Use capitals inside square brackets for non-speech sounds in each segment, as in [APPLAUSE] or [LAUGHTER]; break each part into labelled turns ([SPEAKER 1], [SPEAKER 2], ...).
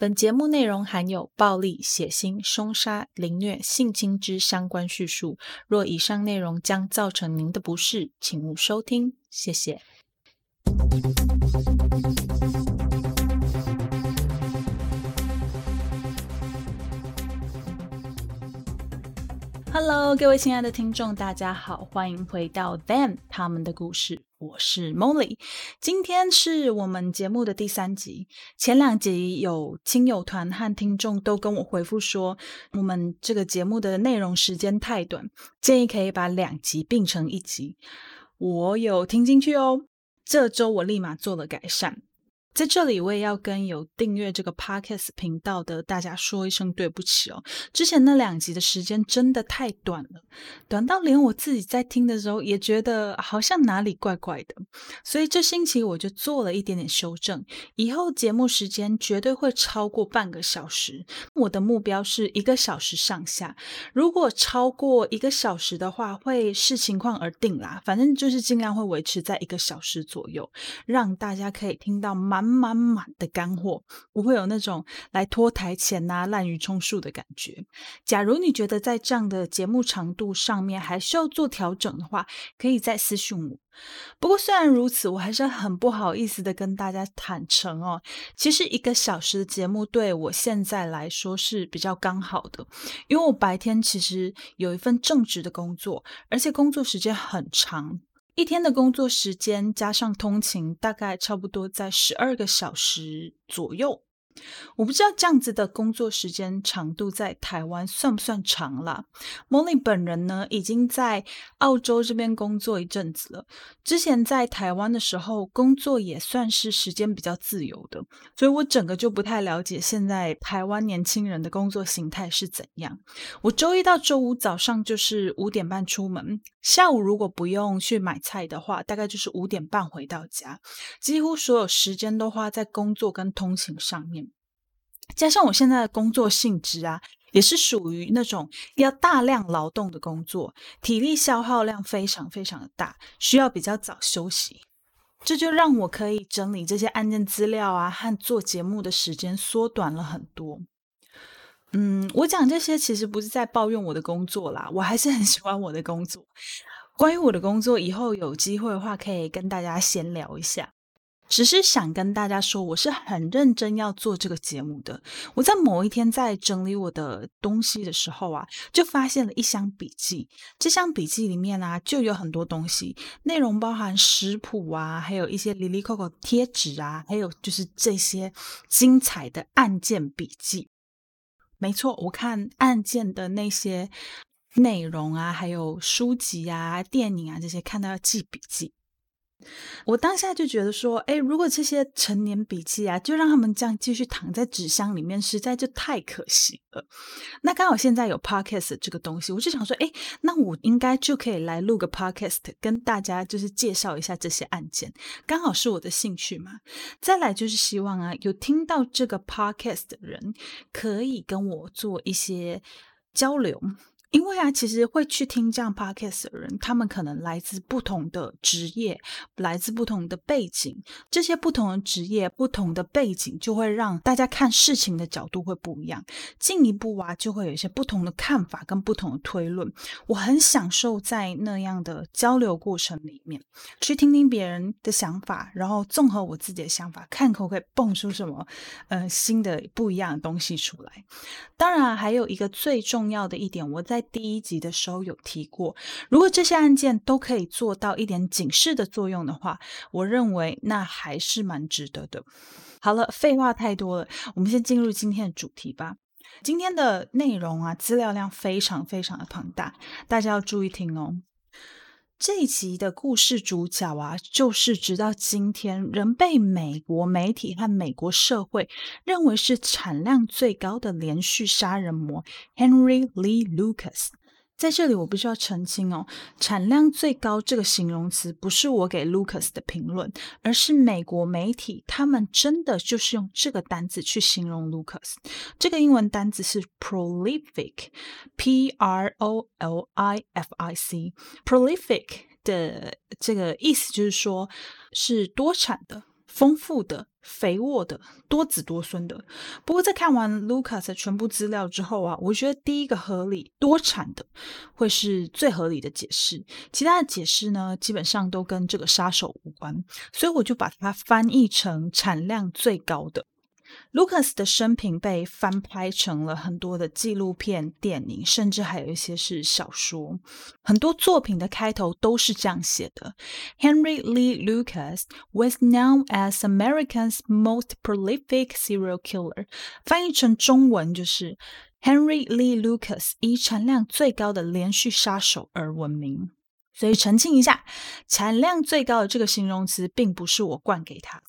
[SPEAKER 1] 本节目内容含有暴力、血腥、凶杀、凌虐、性侵之相关叙述。若以上内容将造成您的不适，请勿收听。谢谢。Hello，各位亲爱的听众，大家好，欢迎回到 Them 他们的故事。我是 Molly，今天是我们节目的第三集。前两集有亲友团和听众都跟我回复说，我们这个节目的内容时间太短，建议可以把两集并成一集。我有听进去哦，这周我立马做了改善。在这里，我也要跟有订阅这个 Podcast 频道的大家说一声对不起哦。之前那两集的时间真的太短了，短到连我自己在听的时候也觉得好像哪里怪怪的。所以这星期我就做了一点点修正，以后节目时间绝对会超过半个小时。我的目标是一个小时上下，如果超过一个小时的话，会视情况而定啦。反正就是尽量会维持在一个小时左右，让大家可以听到满满满的干货，不会有那种来拖台前呐、啊、滥竽充数的感觉。假如你觉得在这样的节目长度上面还需要做调整的话，可以再私讯我。不过虽然如此，我还是很不好意思的跟大家坦诚哦，其实一个小时的节目对我现在来说是比较刚好的，因为我白天其实有一份正职的工作，而且工作时间很长。一天的工作时间加上通勤，大概差不多在十二个小时左右。我不知道这样子的工作时间长度在台湾算不算长啦。Molly 本人呢，已经在澳洲这边工作一阵子了。之前在台湾的时候，工作也算是时间比较自由的，所以我整个就不太了解现在台湾年轻人的工作形态是怎样。我周一到周五早上就是五点半出门，下午如果不用去买菜的话，大概就是五点半回到家，几乎所有时间都花在工作跟通勤上面。加上我现在的工作性质啊，也是属于那种要大量劳动的工作，体力消耗量非常非常的大，需要比较早休息，这就让我可以整理这些案件资料啊和做节目的时间缩短了很多。嗯，我讲这些其实不是在抱怨我的工作啦，我还是很喜欢我的工作。关于我的工作，以后有机会的话可以跟大家闲聊一下。只是想跟大家说，我是很认真要做这个节目的。我在某一天在整理我的东西的时候啊，就发现了一箱笔记。这箱笔记里面啊，就有很多东西，内容包含食谱啊，还有一些哩哩扣扣贴纸啊，还有就是这些精彩的案件笔记。没错，我看案件的那些内容啊，还有书籍啊、电影啊这些，看到要记笔记。我当下就觉得说，哎，如果这些陈年笔记啊，就让他们这样继续躺在纸箱里面，实在就太可惜了。那刚好现在有 podcast 这个东西，我就想说，哎，那我应该就可以来录个 podcast，跟大家就是介绍一下这些案件，刚好是我的兴趣嘛。再来就是希望啊，有听到这个 podcast 的人，可以跟我做一些交流。因为啊，其实会去听这样 podcast 的人，他们可能来自不同的职业，来自不同的背景。这些不同的职业、不同的背景，就会让大家看事情的角度会不一样。进一步啊，就会有一些不同的看法跟不同的推论。我很享受在那样的交流过程里面，去听听别人的想法，然后综合我自己的想法，看可不可以蹦出什么呃新的不一样的东西出来。当然，还有一个最重要的一点，我在。第一集的时候有提过，如果这些案件都可以做到一点警示的作用的话，我认为那还是蛮值得的。好了，废话太多了，我们先进入今天的主题吧。今天的内容啊，资料量非常非常的庞大，大家要注意听哦。这一集的故事主角啊，就是直到今天仍被美国媒体和美国社会认为是产量最高的连续杀人魔 Henry Lee Lucas。在这里，我必须要澄清哦，产量最高这个形容词不是我给 Lucas 的评论，而是美国媒体他们真的就是用这个单字去形容 Lucas。这个英文单字是 prolific，P R O L I F I C，prolific 的这个意思就是说是多产的、丰富的、肥沃的、多子多孙的。不过，在看完 Lucas 的全部资料之后啊，我觉得第一个合理多产的会是最合理的解释，其他的解释呢，基本上都跟这个杀手无关，所以我就把它翻译成产量最高的。Lucas 的生平被翻拍成了很多的纪录片、电影，甚至还有一些是小说。很多作品的开头都是这样写的：Henry Lee Lucas was known as America's most prolific serial killer。翻译成中文就是 Henry Lee Lucas 以产量最高的连续杀手而闻名。所以澄清一下，产量最高的这个形容词并不是我灌给他。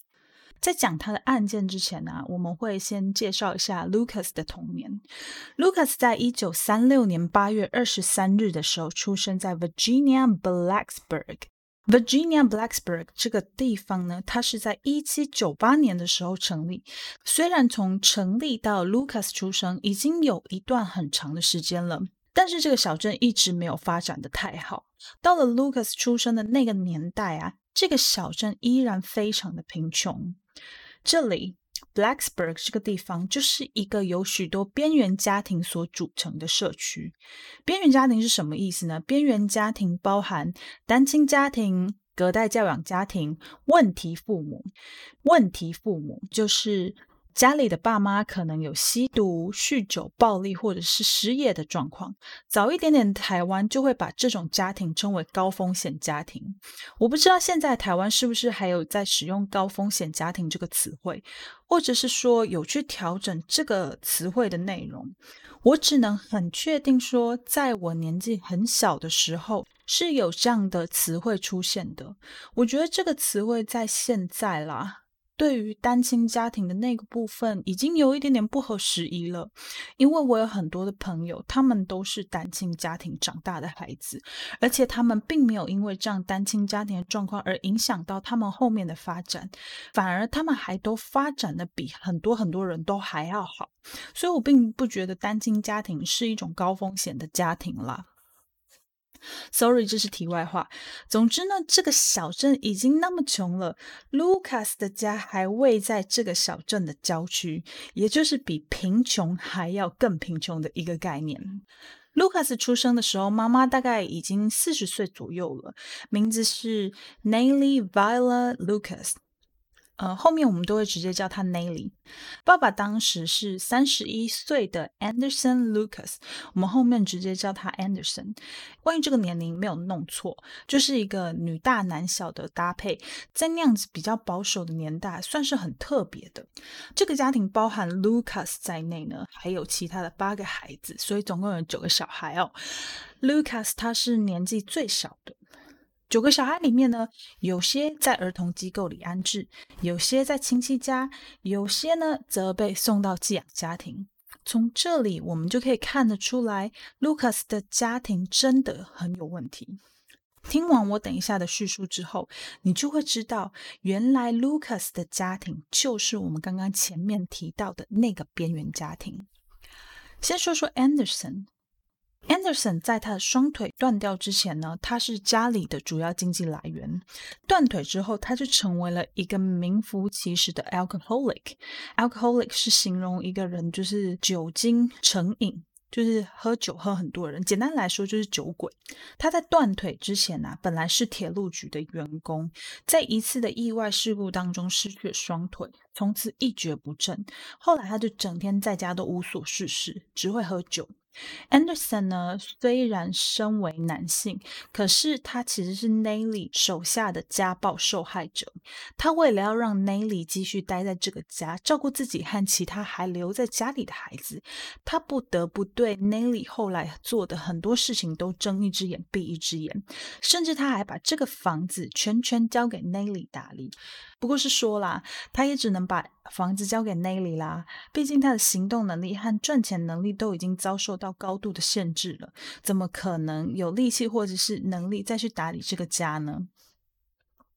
[SPEAKER 1] 在讲他的案件之前呢、我们会先介绍一下 Lucas 的童年。Lucas 在一九三六年八月二十三日的时候出生在 Virginia Blacksburg。Virginia Blacksburg 这个地方呢，它是在一七九八年的时候成立。虽然从成立到 Lucas 出生已经有一段很长的时间了，但是这个小镇一直没有发展得太好。到了 Lucas 出生的那个年代啊，这个小镇依然非常的贫穷。这里，Blacksburg 这个地方就是一个由许多边缘家庭所组成的社区。边缘家庭是什么意思呢？边缘家庭包含单亲家庭、隔代教养家庭、问题父母。问题父母就是。家里的爸妈可能有吸毒、酗酒、暴力或者是失业的状况。早一点点，台湾就会把这种家庭称为高风险家庭。我不知道现在台湾是不是还有在使用高风险家庭这个词汇，或者是说有去调整这个词汇的内容。我只能很确定说，在我年纪很小的时候是有这样的词汇出现的。我觉得这个词汇在现在啦。对于单亲家庭的那个部分，已经有一点点不合时宜了，因为我有很多的朋友，他们都是单亲家庭长大的孩子，而且他们并没有因为这样单亲家庭的状况而影响到他们后面的发展，反而他们还都发展的比很多很多人都还要好，所以我并不觉得单亲家庭是一种高风险的家庭啦。Sorry，这是题外话。总之呢，这个小镇已经那么穷了，Lucas 的家还位在这个小镇的郊区，也就是比贫穷还要更贫穷的一个概念。Lucas 出生的时候，妈妈大概已经四十岁左右了，名字是 Nellie Viola Lucas。呃，后面我们都会直接叫他 Nelly。爸爸当时是三十一岁的 Anderson Lucas，我们后面直接叫他 Anderson。关于这个年龄没有弄错，就是一个女大男小的搭配，在那样子比较保守的年代，算是很特别的。这个家庭包含 Lucas 在内呢，还有其他的八个孩子，所以总共有九个小孩哦。Lucas 他是年纪最小的。九个小孩里面呢，有些在儿童机构里安置，有些在亲戚家，有些呢则被送到寄养家庭。从这里我们就可以看得出来，Lucas 的家庭真的很有问题。听完我等一下的叙述之后，你就会知道，原来 Lucas 的家庭就是我们刚刚前面提到的那个边缘家庭。先说说 Anderson。Anderson 在他的双腿断掉之前呢，他是家里的主要经济来源。断腿之后，他就成为了一个名副其实的 alcoholic。alcoholic 是形容一个人就是酒精成瘾，就是喝酒喝很多人。简单来说就是酒鬼。他在断腿之前呢、啊，本来是铁路局的员工，在一次的意外事故当中失去了双腿，从此一蹶不振。后来他就整天在家都无所事事，只会喝酒。Anderson 呢，虽然身为男性，可是他其实是 Nellie 手下的家暴受害者。他为了要让 Nellie 继续待在这个家，照顾自己和其他还留在家里的孩子，他不得不对 Nellie 后来做的很多事情都睁一只眼闭一只眼，甚至他还把这个房子全权交给 Nellie 打理。不过是说啦，他也只能把房子交给 nei 啦。毕竟他的行动能力和赚钱能力都已经遭受到高度的限制了，怎么可能有力气或者是能力再去打理这个家呢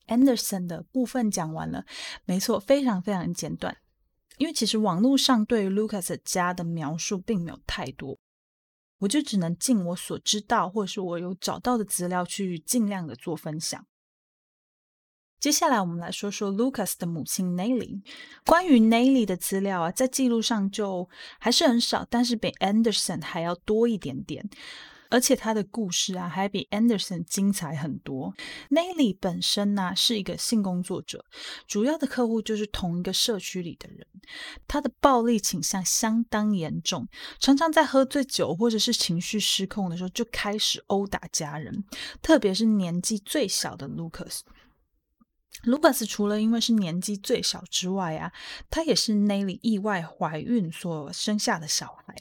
[SPEAKER 1] ？Anderson 的部分讲完了，没错，非常非常简短。因为其实网络上对于 Lucas 家的描述并没有太多，我就只能尽我所知道，或者是我有找到的资料去尽量的做分享。接下来我们来说说 Lucas 的母亲 Nelly。关于 Nelly 的资料啊，在记录上就还是很少，但是比 Anderson 还要多一点点。而且他的故事啊，还比 Anderson 精彩很多。Nellie 本身呢、是一个性工作者，主要的客户就是同一个社区里的人。他的暴力倾向相当严重，常常在喝醉酒或者是情绪失控的时候就开始殴打家人，特别是年纪最小的 Lucas。Lucas 除了因为是年纪最小之外啊，他也是 Nelly 意外怀孕所生下的小孩。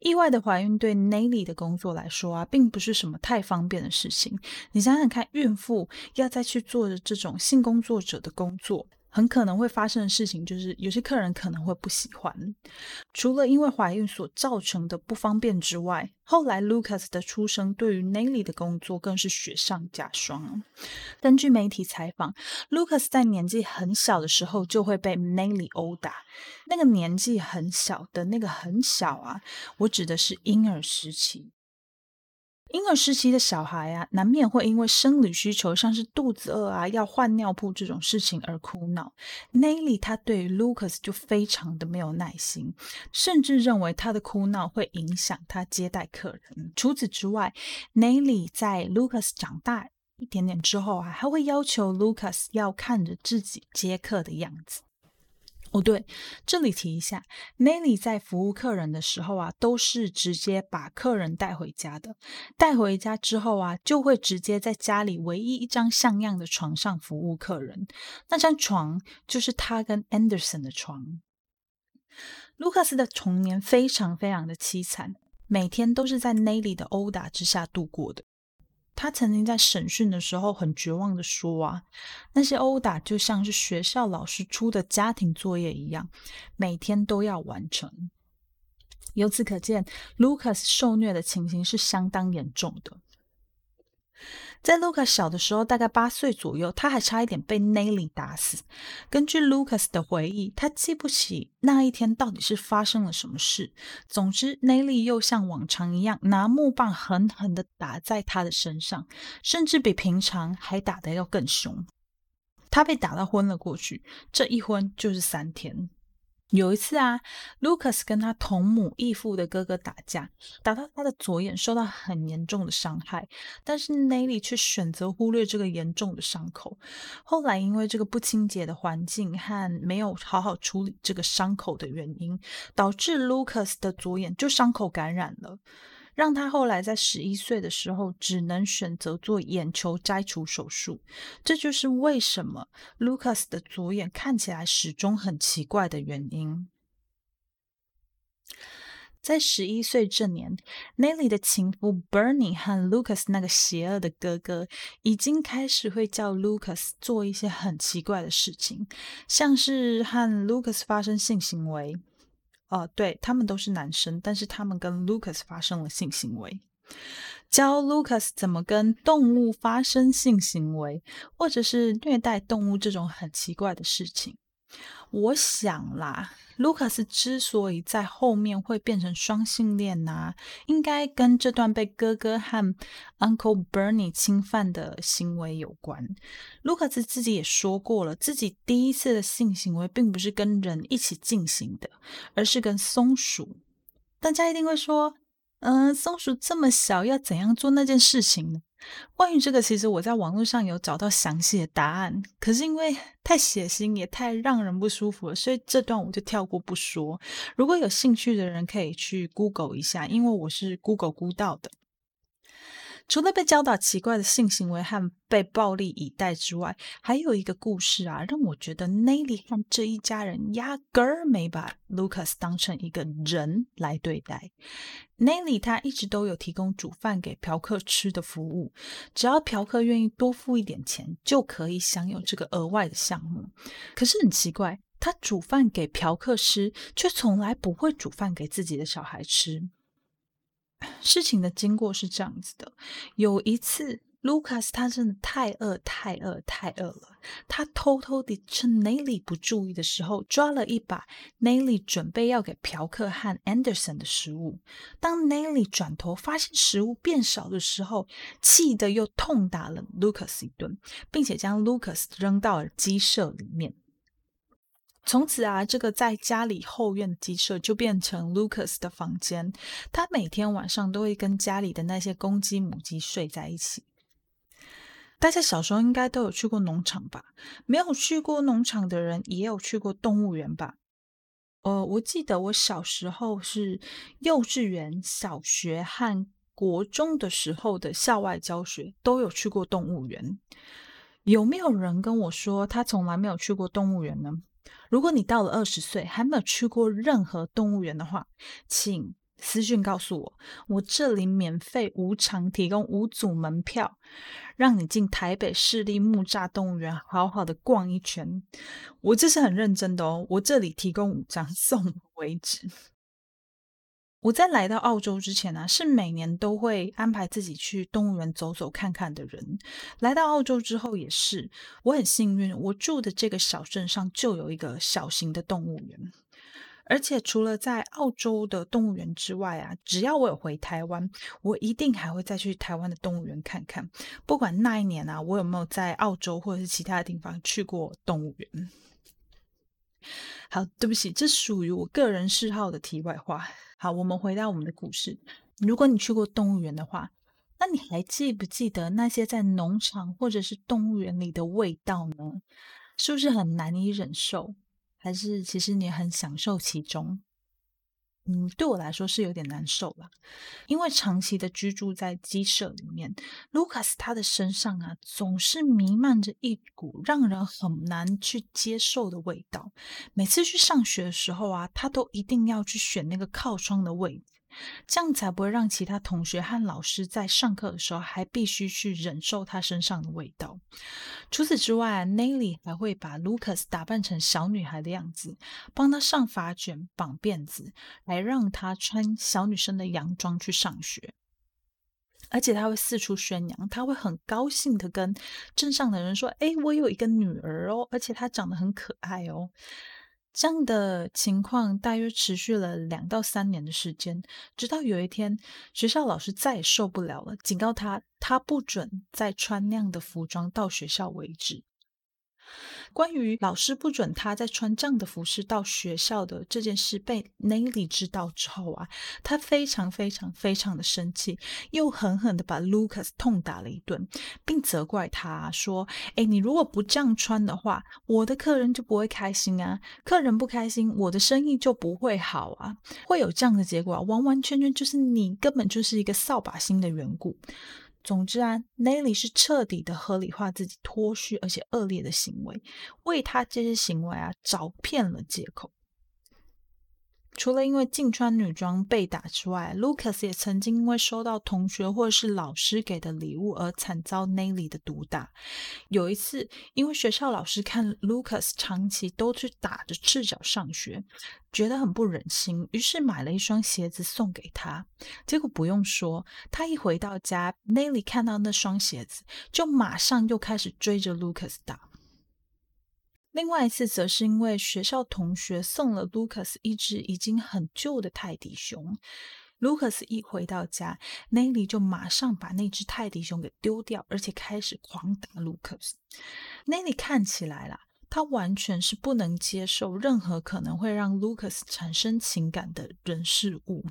[SPEAKER 1] 意外的怀孕对 Nelly 的工作来说啊，并不是什么太方便的事情。你想想看，孕妇要再去做这种性工作者的工作。很可能会发生的事情就是，有些客人可能会不喜欢。除了因为怀孕所造成的不方便之外，后来 Lucas 的出生对于 Nellie 的工作更是雪上加霜。根据媒体采访，Lucas 在年纪很小的时候就会被 Nellie 殴打。那个年纪很小的那个很小啊，我指的是婴儿时期。婴儿时期的小孩啊，难免会因为生理需求，像是肚子饿啊、要换尿布这种事情而哭闹。Nelly 他对于 Lucas 就非常的没有耐心，甚至认为他的哭闹会影响他接待客人。除此之外，Nelly 在 Lucas 长大一点点之后啊，还会要求 Lucas 要看着自己接客的样子。哦，对，这里提一下，Nelly 在服务客人的时候啊，都是直接把客人带回家的。带回家之后啊，就会直接在家里唯一一张像样的床上服务客人。那张床就是他跟 Anderson 的床。Lucas 的童年非常非常的凄惨，每天都是在 Nelly 的殴打之下度过的。他曾经在审讯的时候很绝望地说：“啊，那些殴打就像是学校老师出的家庭作业一样，每天都要完成。”由此可见，Lucas 受虐的情形是相当严重的。在 Lucas 小的时候，大概八岁左右，他还差一点被 Nellie 打死。根据 Lucas 的回忆，他记不起那一天到底是发生了什么事。总之，Nellie 又像往常一样拿木棒狠狠地打在他的身上，甚至比平常还打得要更凶。他被打到昏了过去，这一昏就是三天。有一次啊，Lucas 跟他同母异父的哥哥打架，打到他的左眼受到很严重的伤害，但是 Nelly 却选择忽略这个严重的伤口。后来因为这个不清洁的环境和没有好好处理这个伤口的原因，导致 Lucas 的左眼就伤口感染了。让他后来在十一岁的时候只能选择做眼球摘除手术，这就是为什么 Lucas 的左眼看起来始终很奇怪的原因。在十一岁这年，Nelly 的情夫 Bernie 和 Lucas 那个邪恶的哥哥已经开始会叫 Lucas 做一些很奇怪的事情，像是和 Lucas 发生性行为。哦，对，他们都是男生，但是他们跟 Lucas 发生了性行为，教 Lucas 怎么跟动物发生性行为，或者是虐待动物这种很奇怪的事情。我想啦，Lucas 之所以在后面会变成双性恋呐、啊，应该跟这段被哥哥和 Uncle Bernie 侵犯的行为有关。Lucas 自己也说过了，自己第一次的性行为并不是跟人一起进行的，而是跟松鼠。大家一定会说，嗯、松鼠这么小，要怎样做那件事情呢？关于这个，其实我在网络上有找到详细的答案，可是因为 [LAUGHS] 太血腥也太让人不舒服了，所以这段我就跳过不说。如果有兴趣的人可以去 Google 一下，因为我是 Google 估到的。除了被教导奇怪的性行为和被暴力以待之外，还有一个故事啊，让我觉得 Nelly 和这一家人压根儿没把 Lucas 当成一个人来对待。Nellie 她一直都有提供煮饭给嫖客吃的服务，只要嫖客愿意多付一点钱，就可以享有这个额外的项目。可是很奇怪，他煮饭给嫖客吃，却从来不会煮饭给自己的小孩吃。事情的经过是这样子的：有一次 Lucas 他真的太饿、太饿、太饿了。他偷偷地趁 Nelly 不注意的时候，抓了一把 Nelly 准备要给嫖客和 Anderson 的食物。当 Nelly 转头发现食物变少的时候，气得又痛打了 Lucas 一顿，并且将 Lucas 扔到了鸡舍里面。从此啊，这个在家里后院的鸡舍就变成 Lucas 的房间。他每天晚上都会跟家里的那些公鸡、母鸡睡在一起。大家小时候应该都有去过农场吧？没有去过农场的人也有去过动物园吧？呃，我记得我小时候是幼稚园、小学和国中的时候的校外教学都有去过动物园。有没有人跟我说他从来没有去过动物园呢？如果你到了二十岁还没有去过任何动物园的话，请私讯告诉我，我这里免费无偿提供五组门票，让你进台北市立木栅动物园好好的逛一圈。我这是很认真的哦，我这里提供五张 [LAUGHS] 送为止。我在来到澳洲之前呢、是每年都会安排自己去动物园走走看看的人。来到澳洲之后也是，我很幸运，我住的这个小镇上就有一个小型的动物园。而且除了在澳洲的动物园之外啊，只要我有回台湾，我一定还会再去台湾的动物园看看。不管那一年啊，我有没有在澳洲或者是其他的地方去过动物园。好，对不起，这属于我个人嗜好的题外话。好，我们回到我们的故事。如果你去过动物园的话，那你还记不记得那些在农场或者是动物园里的味道呢？是不是很难以忍受？还是其实你很享受其中？嗯，对我来说是有点难受了，因为长期的居住在鸡舍里面，Lucas 他的身上啊总是弥漫着一股让人很难去接受的味道。每次去上学的时候啊，他都一定要去选那个靠窗的位置。这样才不会让其他同学和老师在上课的时候还必须去忍受他身上的味道。除此之外，Nelly 还会把 Lucas 打扮成小女孩的样子，帮他上发卷、绑辫子，来让他穿小女生的洋装去上学。而且他会四处宣扬，他会很高兴的跟镇上的人说：“哎，我有一个女儿哦，而且她长得很可爱哦。”这样的情况大约持续了两到三年的时间，直到有一天，学校老师再也受不了了，警告他，他不准再穿那样的服装到学校为止。关于老师不准他再穿这样的服饰到学校的这件事被 Nelly 知道之后啊，他非常非常非常的生气，又狠狠的把 Lucas 痛打了一顿，并责怪他说：“哎，你如果不这样穿的话，我的客人就不会开心啊，客人不开心，我的生意就不会好啊，会有这样的结果啊，完完全全就是你根本就是一个扫把星的缘故。”总之啊，Nelly 是彻底的合理化自己脱序而且恶劣的行为，为他这些行为啊找遍了借口。除了因为禁穿女装被打之外，Lucas 也曾经因为收到同学或是老师给的礼物而惨遭 Nelly 的毒打。有一次，因为学校老师看 Lucas 长期都去打着赤脚上学，觉得很不忍心，于是买了一双鞋子送给他。结果不用说，他一回到家，Nelly 看到那双鞋子，就马上又开始追着 Lucas 打。另外一次，则是因为学校同学送了 Lucas 一只已经很旧的泰迪熊。Lucas 一回到家，Nelly 就马上把那只泰迪熊给丢掉，而且开始狂打 Lucas。Nelly 看起来啦，他完全是不能接受任何可能会让 Lucas 产生情感的人事物。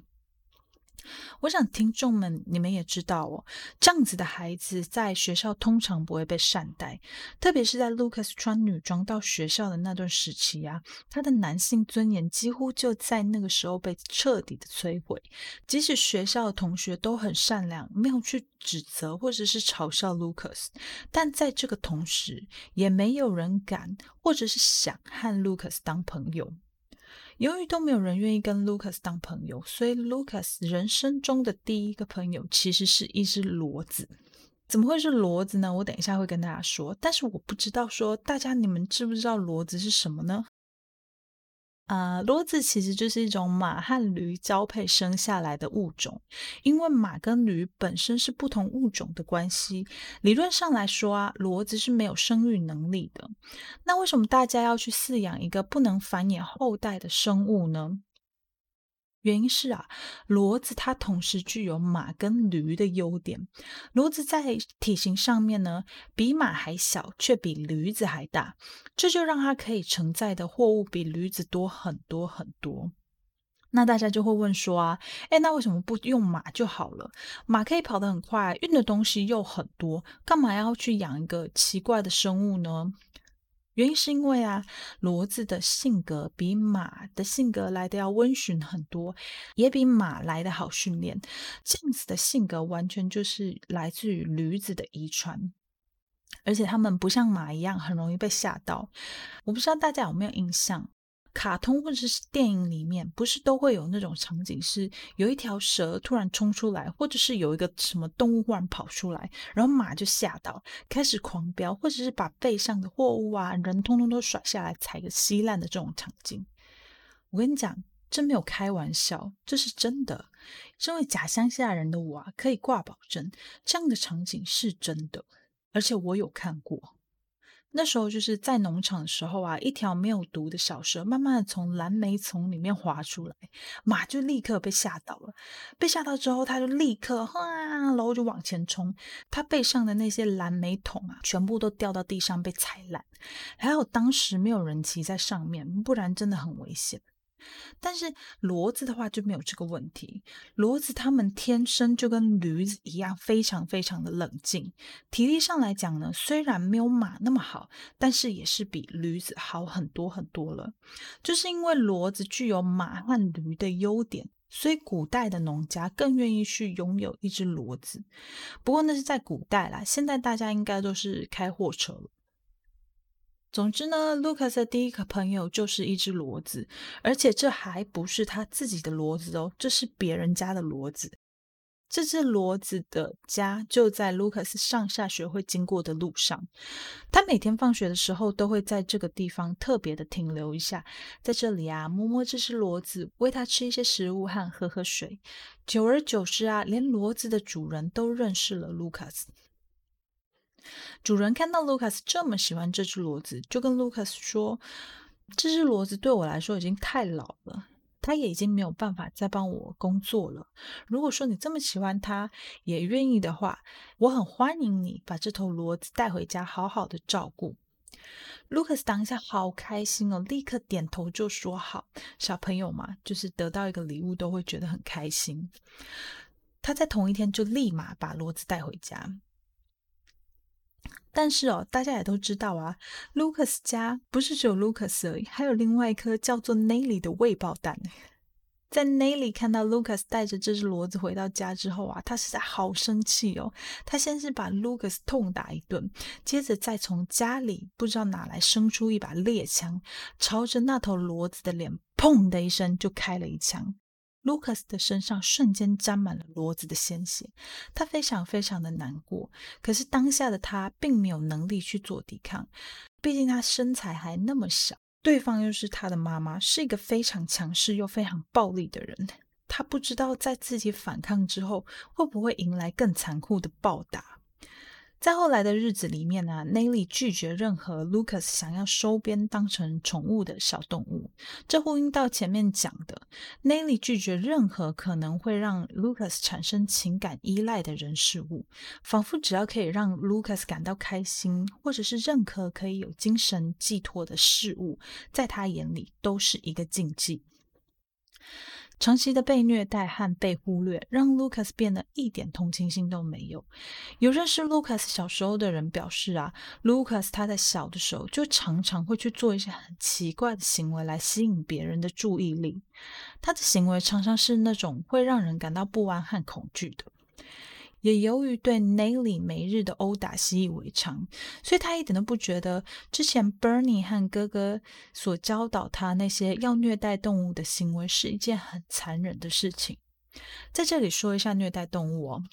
[SPEAKER 1] 我想听众们，你们也知道哦，这样子的孩子在学校通常不会被善待，特别是在 Lucas 穿女装到学校的那段时期啊，他的男性尊严几乎就在那个时候被彻底的摧毁。即使学校的同学都很善良，没有去指责或者是嘲笑 Lucas，但在这个同时，也没有人敢或者是想和 Lucas 当朋友。由于都没有人愿意跟 Lucas 当朋友，所以 Lucas 人生中的第一个朋友其实是一只骡子。怎么会是骡子呢？我等一下会跟大家说。但是我不知道说大家你们知不知道骡子是什么呢？啊，骡子其实就是一种马和驴交配生下来的物种，因为马跟驴本身是不同物种的关系，理论上来说啊，骡子是没有生育能力的。那为什么大家要去饲养一个不能繁衍后代的生物呢？原因是啊，骡子它同时具有马跟驴的优点。骡子在体型上面呢，比马还小，却比驴子还大，这就让它可以承载的货物比驴子多很多很多。那大家就会问说啊，诶，那为什么不用马就好了？马可以跑得很快，运的东西又很多，干嘛要去养一个奇怪的生物呢？原因是因为啊，骡子的性格比马的性格来的要温驯很多，也比马来得好训练。这样子的性格完全就是来自于驴子的遗传，而且他们不像马一样很容易被吓到。我不知道大家有没有印象？卡通或者是电影里面，不是都会有那种场景，是有一条蛇突然冲出来，或者是有一个什么动物忽然跑出来，然后马就吓到，开始狂飙，或者是把背上的货物啊、人通通都甩下来，踩个稀烂的这种场景。我跟你讲，真没有开玩笑，这是真的。身为假乡下人的我啊，可以挂保证，这样的场景是真的，而且我有看过。那时候就是在农场的时候啊，一条没有毒的小蛇慢慢的从蓝莓丛里面滑出来，马就立刻被吓到了。被吓到之后，它就立刻哗，然后就往前冲。它背上的那些蓝莓桶啊，全部都掉到地上被踩烂。还好当时没有人骑在上面，不然真的很危险。但是骡子的话就没有这个问题，骡子他们天生就跟驴子一样，非常非常的冷静。体力上来讲呢，虽然没有马那么好，但是也是比驴子好很多很多了。就是因为骡子具有马和驴的优点，所以古代的农家更愿意去拥有一只骡子。不过那是在古代啦，现在大家应该都是开货车了。总之呢，Lucas 的第一个朋友就是一只骡子，而且这还不是他自己的骡子哦，这是别人家的骡子。这只骡子的家就在 Lucas 上下学会经过的路上，他每天放学的时候都会在这个地方特别的停留一下，在这里啊摸摸这只骡子，喂它吃一些食物和喝喝水。久而久之啊，连骡子的主人都认识了 Lucas。主人看到 Lucas 这么喜欢这只骡子，就跟 Lucas 说：“这只骡子对我来说已经太老了，它也已经没有办法再帮我工作了。如果说你这么喜欢它，也愿意的话，我很欢迎你把这头骡子带回家，好好的照顾。” Lucas 当下好开心哦，立刻点头就说：“好。”小朋友嘛，就是得到一个礼物都会觉得很开心。他在同一天就立马把骡子带回家。但是哦，大家也都知道啊，Lucas 家不是只有 Lucas 而已，还有另外一颗叫做 Nelly 的未爆弹。在 Nelly 看到 Lucas 带着这只骡子回到家之后啊，他实在好生气哦。他先是把 Lucas 痛打一顿，接着再从家里不知道哪来生出一把猎枪，朝着那头骡子的脸，砰的一声就开了一枪。Lucas 的身上瞬间沾满了骡子的鲜血，他非常非常的难过。可是当下的他并没有能力去做抵抗，毕竟他身材还那么小，对方又是他的妈妈，是一个非常强势又非常暴力的人。他不知道在自己反抗之后，会不会迎来更残酷的暴打。在后来的日子里面呢、啊，Nelly 拒绝任何 Lucas 想要收编当成宠物的小动物。这呼应到前面讲的，Nelly 拒绝任何可能会让 Lucas 产生情感依赖的人事物，仿佛只要可以让 Lucas 感到开心，或者是任何可以有精神寄托的事物，在他眼里都是一个禁忌。长期的被虐待和被忽略，让 Lucas 变得一点同情心都没有。有认识 Lucas 小时候的人表示啊，Lucas 他在小的时候就常常会去做一些很奇怪的行为来吸引别人的注意力。他的行为常常是那种会让人感到不安和恐惧的。也由于对 Nelly 每日的殴打习以为常，所以他一点都不觉得之前 Bernie 和哥哥所教导他那些要虐待动物的行为是一件很残忍的事情。在这里说一下虐待动物哦。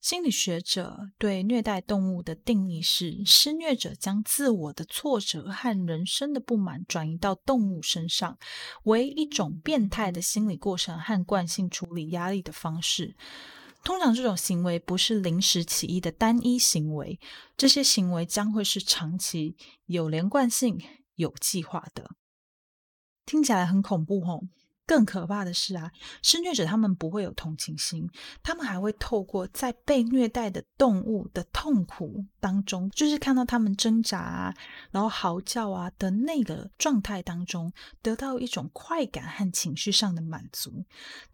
[SPEAKER 1] 心理学者对虐待动物的定义是：施虐者将自我的挫折和人生的不满转移到动物身上，为一种变态的心理过程和惯性处理压力的方式。通常这种行为不是临时起意的单一行为，这些行为将会是长期、有连贯性、有计划的。听起来很恐怖吼。更可怕的是啊，施虐者他们不会有同情心，他们还会透过在被虐待的动物的痛苦当中，就是看到他们挣扎啊，然后嚎叫啊的那个状态当中，得到一种快感和情绪上的满足。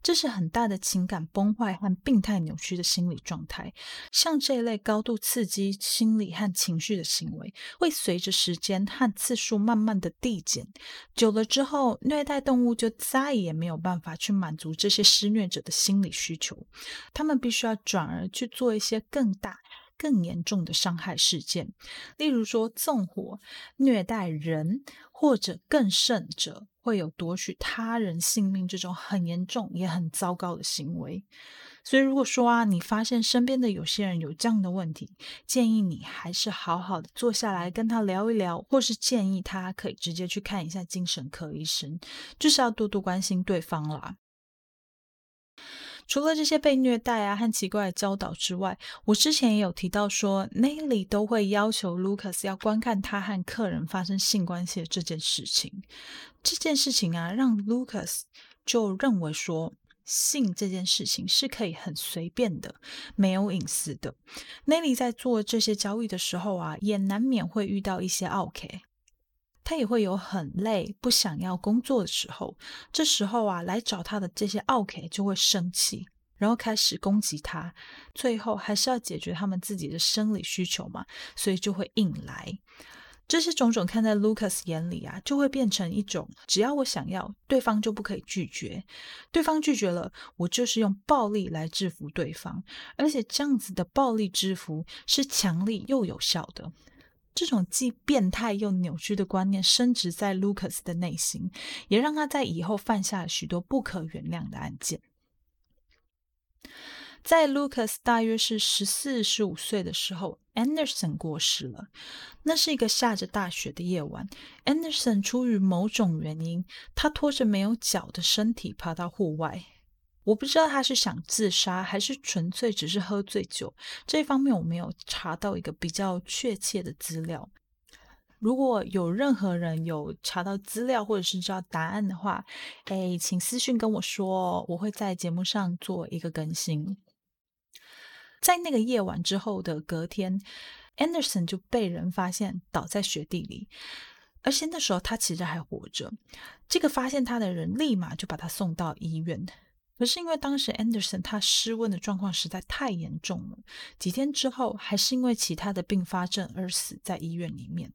[SPEAKER 1] 这是很大的情感崩坏和病态扭曲的心理状态。像这一类高度刺激心理和情绪的行为，会随着时间和次数慢慢的递减，久了之后，虐待动物就再也没有办法去满足这些施虐者的心理需求，他们必须要转而去做一些更大、更严重的伤害事件，例如说纵火、虐待人，或者更甚者会有夺取他人性命这种很严重也很糟糕的行为。所以，如果说啊，你发现身边的有些人有这样的问题，建议你还是好好的坐下来跟他聊一聊，或是建议他可以直接去看一下精神科医生，就是要多多关心对方啦。除了这些被虐待啊和奇怪的教导之外，我之前也有提到说，Nelly 都会要求 Lucas 要观看他和客人发生性关系的这件事情。这件事情啊，让 Lucas 就认为说。性这件事情是可以很随便的，没有隐私的。奈利在做这些交易的时候啊，也难免会遇到一些奥 K，，他也会有很累、不想要工作的时候。这时候啊，来找他的这些奥 K 就会生气，然后开始攻击他。最后还是要解决他们自己的生理需求嘛，所以就会硬来。这些种种看在 Lucas 眼里啊，就会变成一种：只要我想要，对方就不可以拒绝；对方拒绝了，我就是用暴力来制服对方。而且这样子的暴力制服是强力又有效的。这种既变态又扭曲的观念深植在 Lucas 的内心，也让他在以后犯下了许多不可原谅的案件。在 Lucas 大约是十四、十五岁的时候，Anderson 过世了。那是一个下着大雪的夜晚，Anderson 出于某种原因，他拖着没有脚的身体爬到户外。我不知道他是想自杀，还是纯粹只是喝醉酒。这方面我没有查到一个比较确切的资料。如果有任何人有查到资料或者是知道答案的话，哎，请私信跟我说，我会在节目上做一个更新。在那个夜晚之后的隔天，Anderson 就被人发现倒在雪地里，而且那时候他其实还活着。这个发现他的人立马就把他送到医院，可是因为当时 Anderson 他失温的状况实在太严重了，几天之后还是因为其他的并发症而死在医院里面。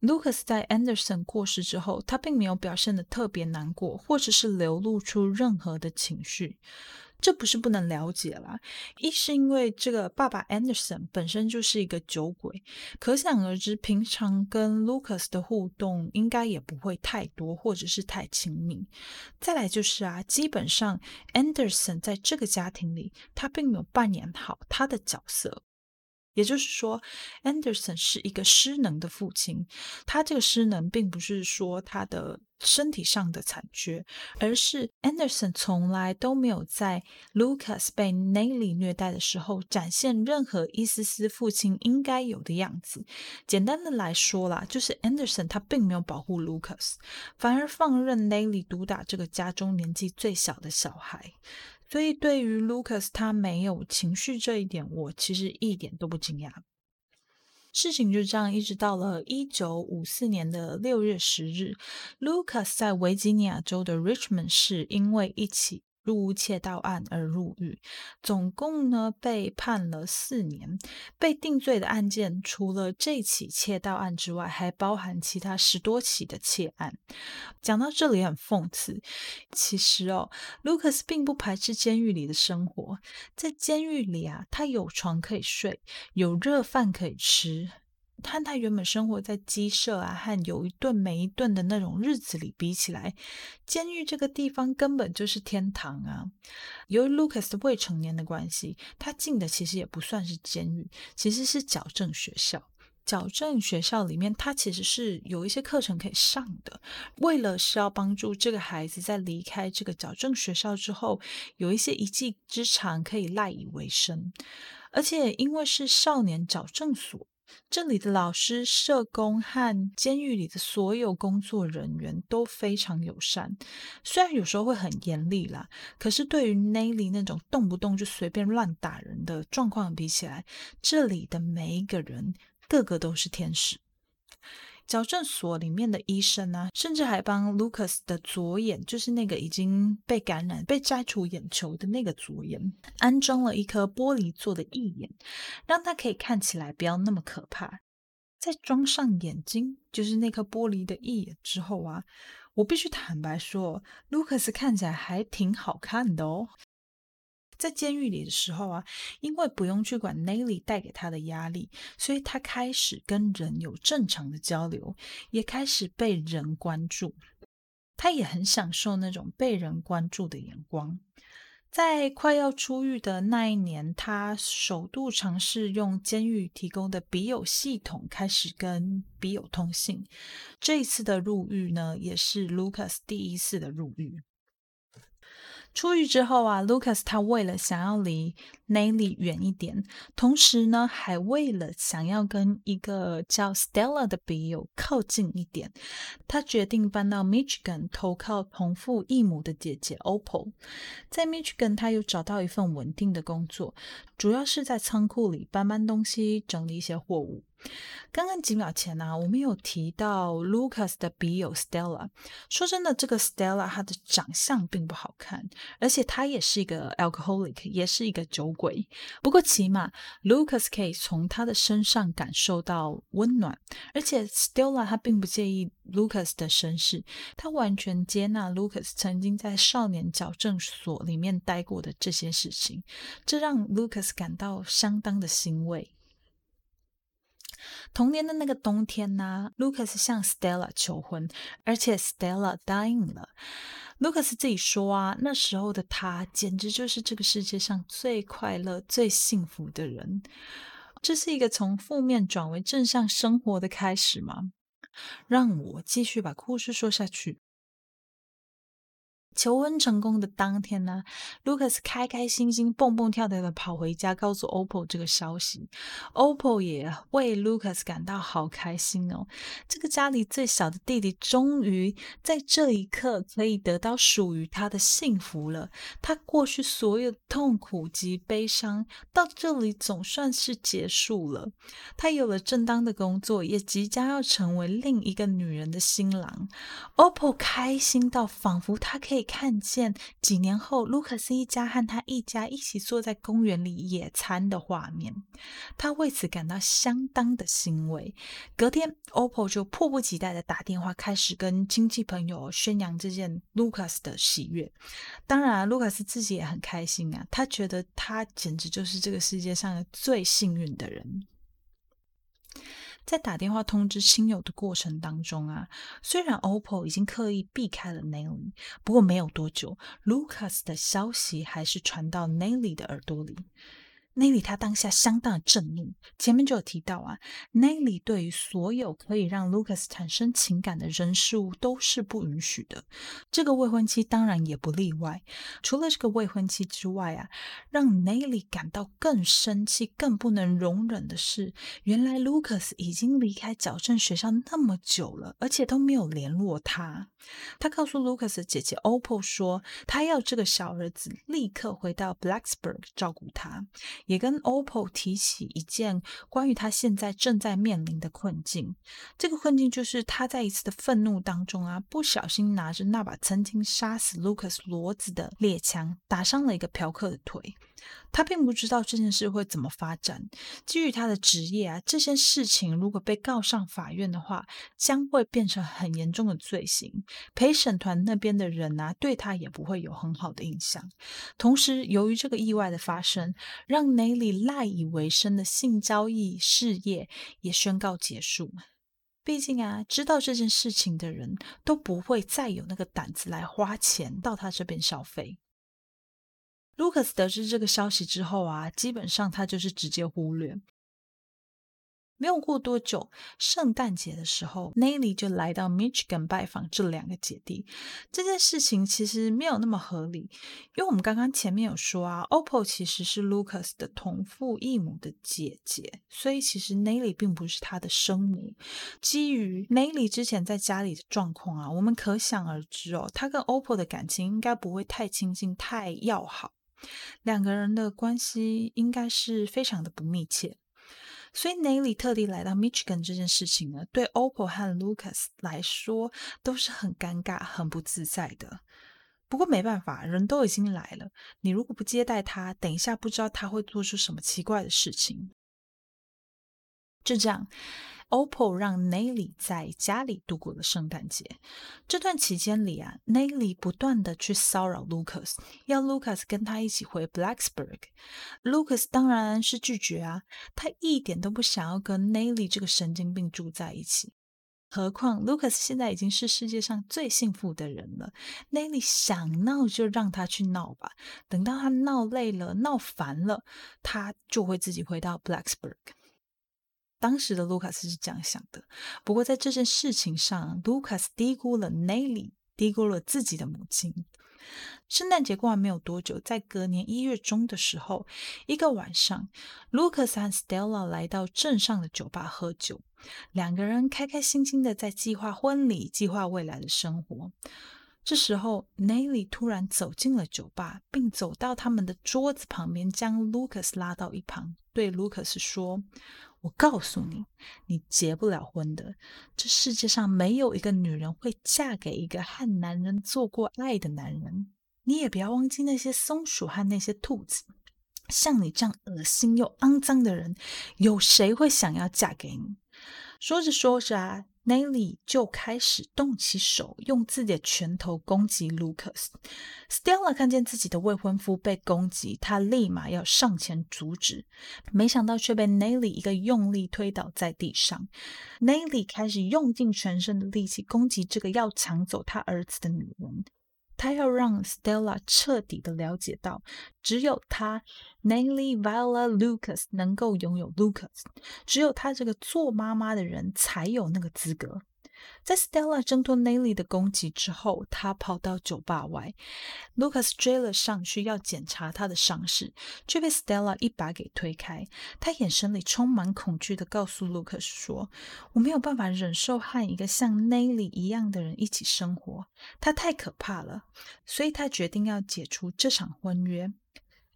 [SPEAKER 1] Lucas 在 Anderson 过世之后，他并没有表现得特别难过，或者是流露出任何的情绪。这不是不能了解啦，一是因为这个爸爸 Anderson 本身就是一个酒鬼，可想而知，平常跟 Lucas 的互动应该也不会太多，或者是太亲密。再来就是啊，基本上 Anderson 在这个家庭里，他并没有扮演好他的角色。也就是说，Anderson 是一个失能的父亲。他这个失能，并不是说他的身体上的残缺，而是 Anderson 从来都没有在 Lucas 被 Nellie 虐待的时候展现任何一丝丝父亲应该有的样子。简单的来说啦，就是 Anderson 他并没有保护 Lucas，反而放任 Nellie 毒打这个家中年纪最小的小孩。所以，对于 Lucas 他没有情绪这一点，我其实一点都不惊讶。事情就这样一直到了一九五四年的六月十日，Lucas 在维吉尼亚州的 Richmond 市因为一起入屋窃盗案而入狱，总共呢被判了四年。被定罪的案件除了这起窃盗案之外，还包含其他十多起的窃案。讲到这里很讽刺，其实哦，Lucas 并不排斥监狱里的生活，在监狱里啊，他有床可以睡，有热饭可以吃。和他原本生活在鸡舍啊，和有一顿没一顿的那种日子里比起来，监狱这个地方根本就是天堂啊！由于 Lucas 的未成年的关系，他进的其实也不算是监狱，其实是矫正学校。矫正学校里面，他其实是有一些课程可以上的，为了是要帮助这个孩子在离开这个矫正学校之后，有一些一技之长可以赖以为生。而且因为是少年矫正所，这里的老师、社工和监狱里的所有工作人员都非常友善，虽然有时候会很严厉啦，可是对于 Nelly 那种动不动就随便乱打人的状况比起来，这里的每一个人。个个都是天使。矫正所里面的医生呢、啊，甚至还帮 Lucas 的左眼，就是那个已经被感染、被摘除眼球的那个左眼，安装了一颗玻璃做的义眼，让他可以看起来不要那么可怕。在装上眼睛，就是那颗玻璃的义眼之后啊，我必须坦白说，Lucas 看起来还挺好看的哦。在监狱里的时候啊，因为不用去管 Nelly 带给他的压力，所以他开始跟人有正常的交流，也开始被人关注。他也很享受那种被人关注的眼光。在快要出狱的那一年，他首度尝试用监狱提供的笔友系统开始跟笔友通信。这一次的入狱呢，也是 Lucas 第一次的入狱。出狱之后啊，Lucas 他为了想要离 Nelly 远一点，同时呢，还为了想要跟一个叫 Stella 的笔友靠近一点，他决定搬到 Michigan 投靠同父异母的姐姐 Opal。在 Michigan，他又找到一份稳定的工作，主要是在仓库里搬搬东西，整理一些货物。刚刚几秒前呢、我们有提到 Lucas 的笔友 Stella。说真的，这个 Stella 她的长相并不好看，而且她也是一个 alcoholic，也是一个酒鬼。不过起码 Lucas 可以从她的身上感受到温暖，而且 Stella 她并不介意 Lucas 的身世，她完全接纳 Lucas 曾经在少年矫正所里面待过的这些事情，这让 Lucas 感到相当的欣慰。同年的那个冬天呢，Lucas 向 Stella 求婚，而且 Stella 答应了。Lucas 自己说啊，那时候的他简直就是这个世界上最快乐、最幸福的人。这是一个从负面转为正向生活的开始吗？让我继续把故事说下去。求婚成功的当天呢，Lucas 开开心心、蹦蹦跳跳的跑回家，告诉 Opal 这个消息。Opal 也为 Lucas 感到好开心哦，这个家里最小的弟弟终于在这一刻可以得到属于他的幸福了。他过去所有的痛苦及悲伤到这里总算是结束了。他有了正当的工作，也即将要成为另一个女人的新郎。Opal 开心到仿佛他可以。看见几年后，卢卡斯一家和他一家一起坐在公园里野餐的画面，他为此感到相当的欣慰。隔天，OPPO 就迫不及待地打电话，开始跟亲戚朋友宣扬这件卢卡斯的喜悦。当然，卢卡斯自己也很开心啊，他觉得他简直就是这个世界上最幸运的人。在打电话通知亲友的过程当中啊，虽然 OPPO 已经刻意避开了 Nelly，不过没有多久，Lucas 的消息还是传到 Nelly 的耳朵里。Nelly 他当下相当的震怒，前面就有提到啊，Nelly 对于所有可以让 Lucas 产生情感的人事物都是不允许的，这个未婚妻当然也不例外。除了这个未婚妻之外啊，让 Nelly 感到更生气、更不能容忍的是，原来 Lucas 已经离开矫正学校那么久了，而且都没有联络他。他告诉 Lucas 的姐姐 Opal 说，他要这个小儿子立刻回到 Blacksburg 照顾他。也跟 OPPO 提起一件关于他现在正在面临的困境。这个困境就是他在一次的愤怒当中啊，不小心拿着那把曾经杀死 Lucas 骡子的猎枪，打伤了一个嫖客的腿。他并不知道这件事会怎么发展。基于他的职业啊，这件事情如果被告上法院的话，将会变成很严重的罪行。陪审团那边的人啊，对他也不会有很好的印象。同时，由于这个意外的发生，让奈里赖以为生的性交易事业也宣告结束。毕竟啊，知道这件事情的人都不会再有那个胆子来花钱到他这边消费。Lucas 得知这个消息之后啊，基本上他就是直接忽略。没有过多久，圣诞节的时候，Nelly 就来到 Michigan 拜访这两个姐弟。这件事情其实没有那么合理，因为我们刚刚前面有说啊，Opal 其实是 Lucas 的同父异母的姐姐，所以其实 Nelly 并不是他的生母。基于 Nelly 之前在家里的状况啊，我们可想而知哦，他跟 Opal 的感情应该不会太亲近、太要好。两个人的关系应该是非常的不密切，所以奈里特地来到 Michigan 这件事情呢，对 Opal 和 Lucas 来说都是很尴尬、很不自在的。不过没办法，人都已经来了，你如果不接待他，等一下不知道他会做出什么奇怪的事情。就这样。OPPO 让 Nelly 在家里度过了圣诞节。这段期间里啊，Nelly 不断的去骚扰 Lucas，要 Lucas 跟他一起回 Blacksburg。Lucas 当然是拒绝啊，他一点都不想要跟 Nelly 这个神经病住在一起。何况 Lucas 现在已经是世界上最幸福的人了，Nelly 想闹就让他去闹吧。等到他闹累了、闹烦了，他就会自己回到 Blacksburg。当时的卢卡斯是这样想的，不过在这件事情上，卢卡斯低估了 Nelly，低估了自己的母亲。圣诞节过完没有多久，在隔年一月中的时候，一个晚上，卢卡斯和 Stella 来到镇上的酒吧喝酒，两个人开开心心的在计划婚礼、计划未来的生活。这时候，Nelly 突然走进了酒吧，并走到他们的桌子旁边，将 Lucas 拉到一旁，对 Lucas 说。我告诉你，你结不了婚的。这世界上没有一个女人会嫁给一个和男人做过爱的男人。你也不要忘记那些松鼠和那些兔子。像你这样恶心又肮脏的人，有谁会想要嫁给你？说着说着啊。Nelly 就开始动起手，用自己的拳头攻击 Lucas。Stella 看见自己的未婚夫被攻击，她立马要上前阻止，没想到却被 Nelly 一个用力推倒在地上。Nelly 开始用尽全身的力气攻击这个要抢走他儿子的女人。他要让 Stella 彻底的了解到，只有他，Namely Viola Lucas 能够拥有 Lucas，只有他这个做妈妈的人才有那个资格。在 Stella 挣脱 Nelly 的攻击之后，他跑到酒吧外，Lucas 追了上去要检查他的伤势，却被 Stella 一把给推开。他眼神里充满恐惧的告诉 Lucas 说：“我没有办法忍受和一个像 Nelly 一样的人一起生活，他太可怕了。”所以，他决定要解除这场婚约。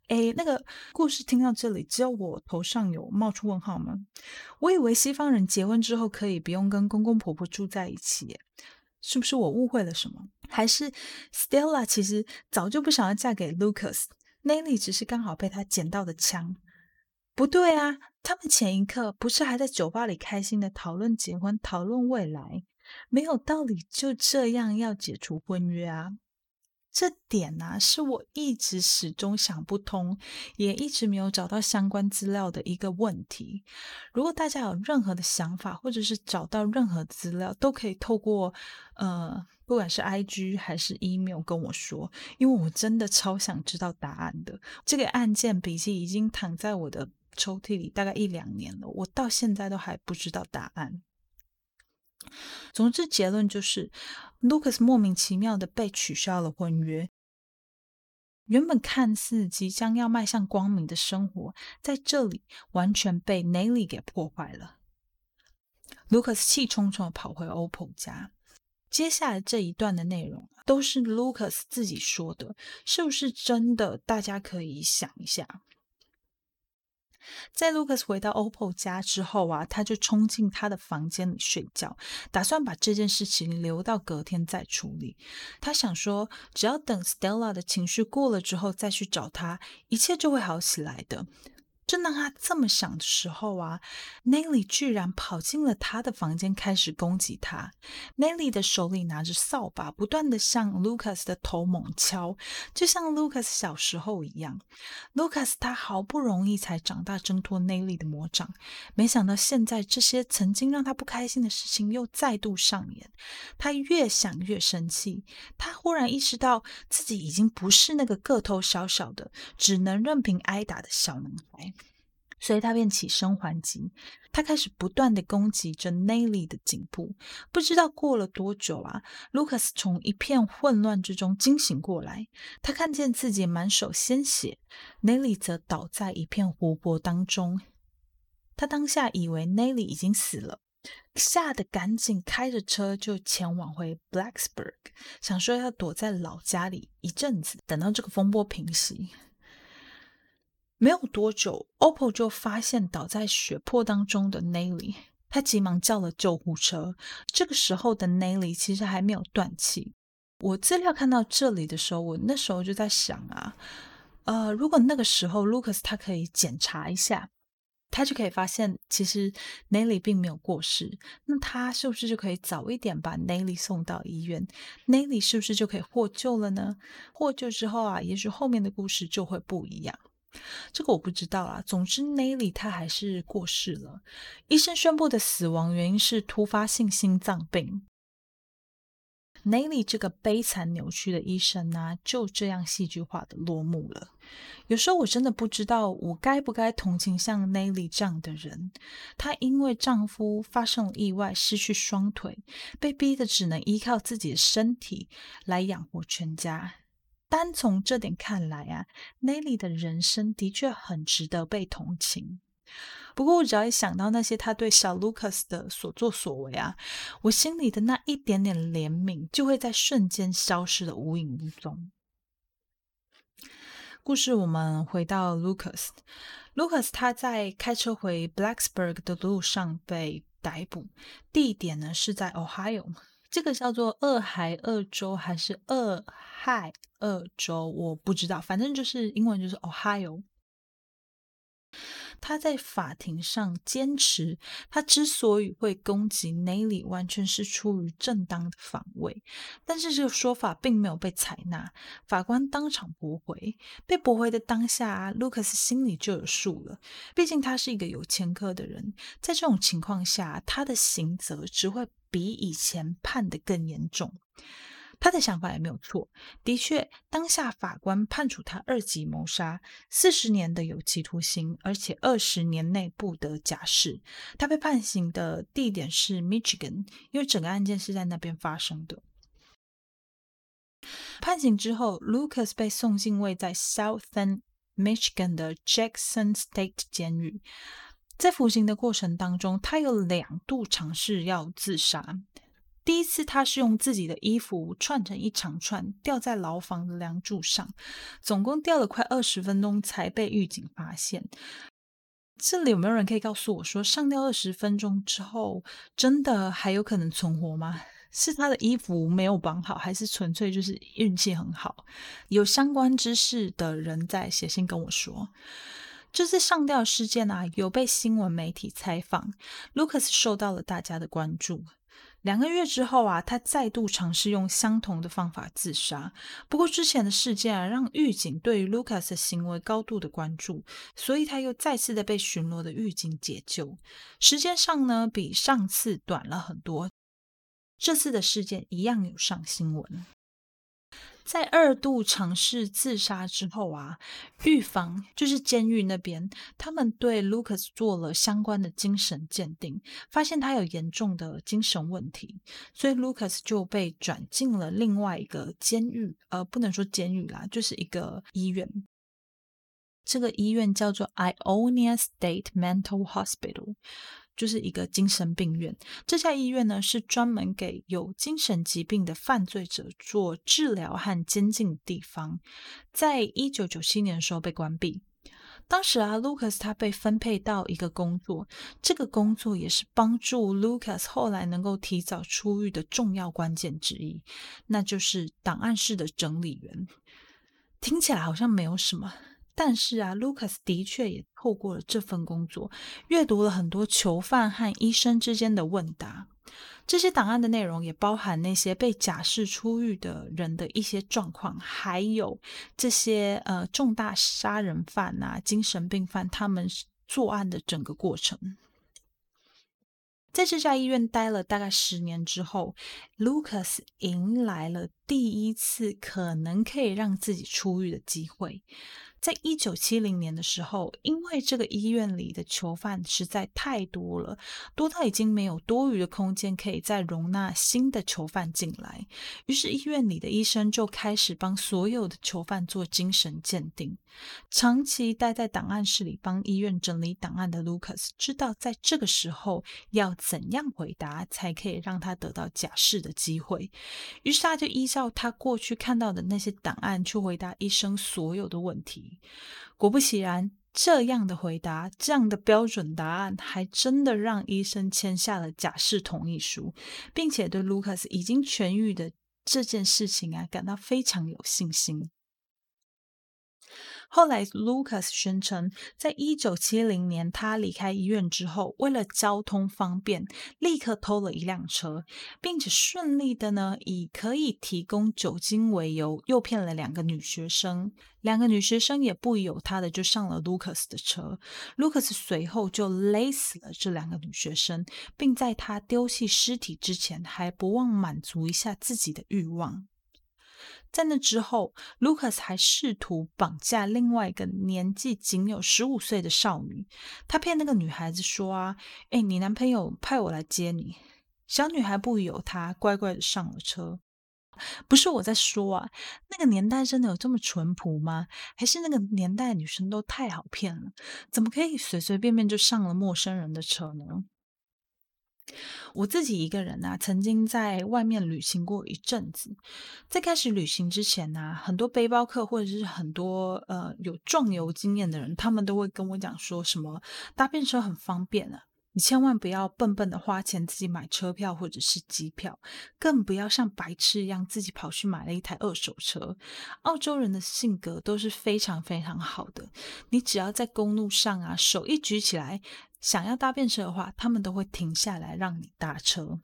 [SPEAKER 1] 诶，那个故事听到这里，只有我头上有冒出问号吗？我以为西方人结婚之后可以不用跟公公婆婆住在一起，是不是我误会了什么？还是 Stella 其实早就不想要嫁给 lucas ne 只是刚好被他捡到的枪？不对啊，他们前一刻不是还在酒吧里开心的讨论结婚、讨论未来，没有道理就这样要解除婚约啊！这点呢、啊，是我一直始终想不通，也一直没有找到相关资料的一个问题。如果大家有任何的想法，或者是找到任何资料，都可以透过呃，不管是 IG 还是 email 跟我说，因为我真的超想知道答案的。这个案件笔记已经躺在我的抽屉里大概一两年了，我到现在都还不知道答案。总之，结论就是，Lucas 莫名其妙的被取消了婚约。原本看似即将要迈向光明的生活，在这里完全被 Nelly 给破坏了。Lucas 气冲冲的跑回 OPPO 家。接下来这一段的内容都是 Lucas 自己说的，是不是真的？大家可以想一下。在 Lucas 回到 OPPO 家之后啊，他就冲进他的房间里睡觉，打算把这件事情留到隔天再处理。他想说，只要等 Stella 的情绪过了之后再去找他，一切就会好起来的。正当他这么想的时候啊，Nelly 居然跑进了他的房间，开始攻击他。Nelly 的手里拿着扫把，不断的向 Lucas 的头猛敲，就像 Lucas 小时候一样。Lucas 他好不容易才长大，挣脱 Nelly 的魔掌，没想到现在这些曾经让他不开心的事情又再度上演。他越想越生气，他忽然意识到自己已经不是那个个头小小的，只能任凭挨打的小男孩。所以他便起身还击，他开始不断地攻击着 Nelly 的颈部。不知道过了多久啊，Lucas 从一片混乱之中惊醒过来，他看见自己满手鲜血，Nelly 则倒在一片湖泊当中。他当下以为 Nelly 已经死了，吓得赶紧开着车就前往回 Blacksburg，想说要躲在老家里一阵子，等到这个风波平息。没有多久，OPPO 就发现倒在血泊当中的 Nelly，他急忙叫了救护车。这个时候的 Nelly 其实还没有断气。我资料看到这里的时候，我那时候就在想啊，呃，如果那个时候 Lucas 他可以检查一下，他就可以发现其实 Nelly 并没有过世，那他是不是就可以早一点把 Nelly 送到医院？Nelly 是不是就可以获救了呢？获救之后啊，也许后面的故事就会不一样。这个我不知道啊。总之，Nelly 他还是过世了。医生宣布的死亡原因是突发性心脏病。Nelly 这个悲惨扭曲的医生呢、就这样戏剧化的落幕了。有时候我真的不知道，我该不该同情像 Nelly 这样的人。她因为丈夫发生了意外，失去双腿，被逼得只能依靠自己的身体来养活全家。单从这点看来啊，Nelly 的人生的确很值得被同情。不过，我只要一想到那些他对小 Lucas 的所作所为啊，我心里的那一点点怜悯就会在瞬间消失的无影无踪。故事我们回到 Lucas，Lucas 他在开车回 Blacksburg 的路上被逮捕，地点呢是在 Ohio。这个叫做俄亥俄州还是俄亥俄州？我不知道，反正就是英文就是 Ohio。他在法庭上坚持，他之所以会攻击 na 完全是出于正当的防卫。但是这个说法并没有被采纳，法官当场驳回。被驳回的当下，Lucas 心里就有数了。毕竟他是一个有前科的人，在这种情况下，他的刑责只会比以前判得更严重。他的想法也没有错，的确，当下法官判处他二级谋杀，四十年的有期徒刑，而且二十年内不得假释。他被判刑的地点是 Michigan，因为整个案件是在那边发生的。判刑之后，Lucas 被送进位在 Southern Michigan 的 Jackson State 监狱。在服刑的过程当中，他有两度尝试要自杀。第一次，他是用自己的衣服串成一长串，吊在牢房的梁柱上，总共吊了快二十分钟才被狱警发现。这里有没有人可以告诉我说，上吊二十分钟之后，真的还有可能存活吗？是他的衣服没有绑好，还是纯粹就是运气很好？有相关知识的人在写信跟我说。这次上吊事件啊，有被新闻媒体采访，Lucas 受到了大家的关注。两个月之后啊，他再度尝试用相同的方法自杀。不过之前的事件啊，让狱警对于 Lucas 的行为高度的关注，所以他又再次的被巡逻的狱警解救。时间上呢，比上次短了很多。这次的事件一样有上新闻。在二度尝试自杀之后啊，狱方就是监狱那边，他们对 Lucas 做了相关的精神鉴定，发现他有严重的精神问题，所以 Lucas 就被转进了另外一个监狱，呃，不能说监狱啦，就是一个医院。这个医院叫做 Ionia State Mental Hospital。就是一个精神病院。这家医院呢，是专门给有精神疾病的犯罪者做治疗和监禁地方。在一九九七年的时候被关闭。当时啊，Lucas 他被分配到一个工作，这个工作也是帮助 Lucas 后来能够提早出狱的重要关键之一，那就是档案室的整理员。听起来好像没有什么。但是啊，Lucas 的确也透过了这份工作，阅读了很多囚犯和医生之间的问答。这些档案的内容也包含那些被假释出狱的人的一些状况，还有这些呃重大杀人犯啊、精神病犯他们作案的整个过程。在这家医院待了大概十年之后，Lucas 迎来了第一次可能可以让自己出狱的机会。在一九七零年的时候，因为这个医院里的囚犯实在太多了，多到已经没有多余的空间可以再容纳新的囚犯进来。于是医院里的医生就开始帮所有的囚犯做精神鉴定。长期待在档案室里帮医院整理档案的 Lucas 知道，在这个时候要怎样回答才可以让他得到假释的机会。于是他就依照他过去看到的那些档案去回答医生所有的问题。果不其然，这样的回答，这样的标准答案，还真的让医生签下了假释同意书，并且对 Lucas 已经痊愈的这件事情啊，感到非常有信心。后来，Lucas 宣称，在一九七零年他离开医院之后，为了交通方便，立刻偷了一辆车，并且顺利的呢，以可以提供酒精为由，诱骗了两个女学生。两个女学生也不由他的，就上了 Lucas 的车。Lucas 随后就勒死了这两个女学生，并在他丢弃尸体之前，还不忘满足一下自己的欲望。在那之后，Lucas 还试图绑架另外一个年纪仅有十五岁的少女。他骗那个女孩子说：“啊，哎，你男朋友派我来接你。”小女孩不疑有他，乖乖的上了车。不是我在说啊，那个年代真的有这么淳朴吗？还是那个年代女生都太好骗了？怎么可以随随便便就上了陌生人的车呢？我自己一个人啊，曾经在外面旅行过一阵子。在开始旅行之前呢，很多背包客或者是很多呃有壮游经验的人，他们都会跟我讲说什么搭便车很方便啊，你千万不要笨笨的花钱自己买车票或者是机票，更不要像白痴一样自己跑去买了一台二手车。澳洲人的性格都是非常非常好的，你只要在公路上啊，手一举起来。想要搭便车的话，他们都会停下来让你搭车。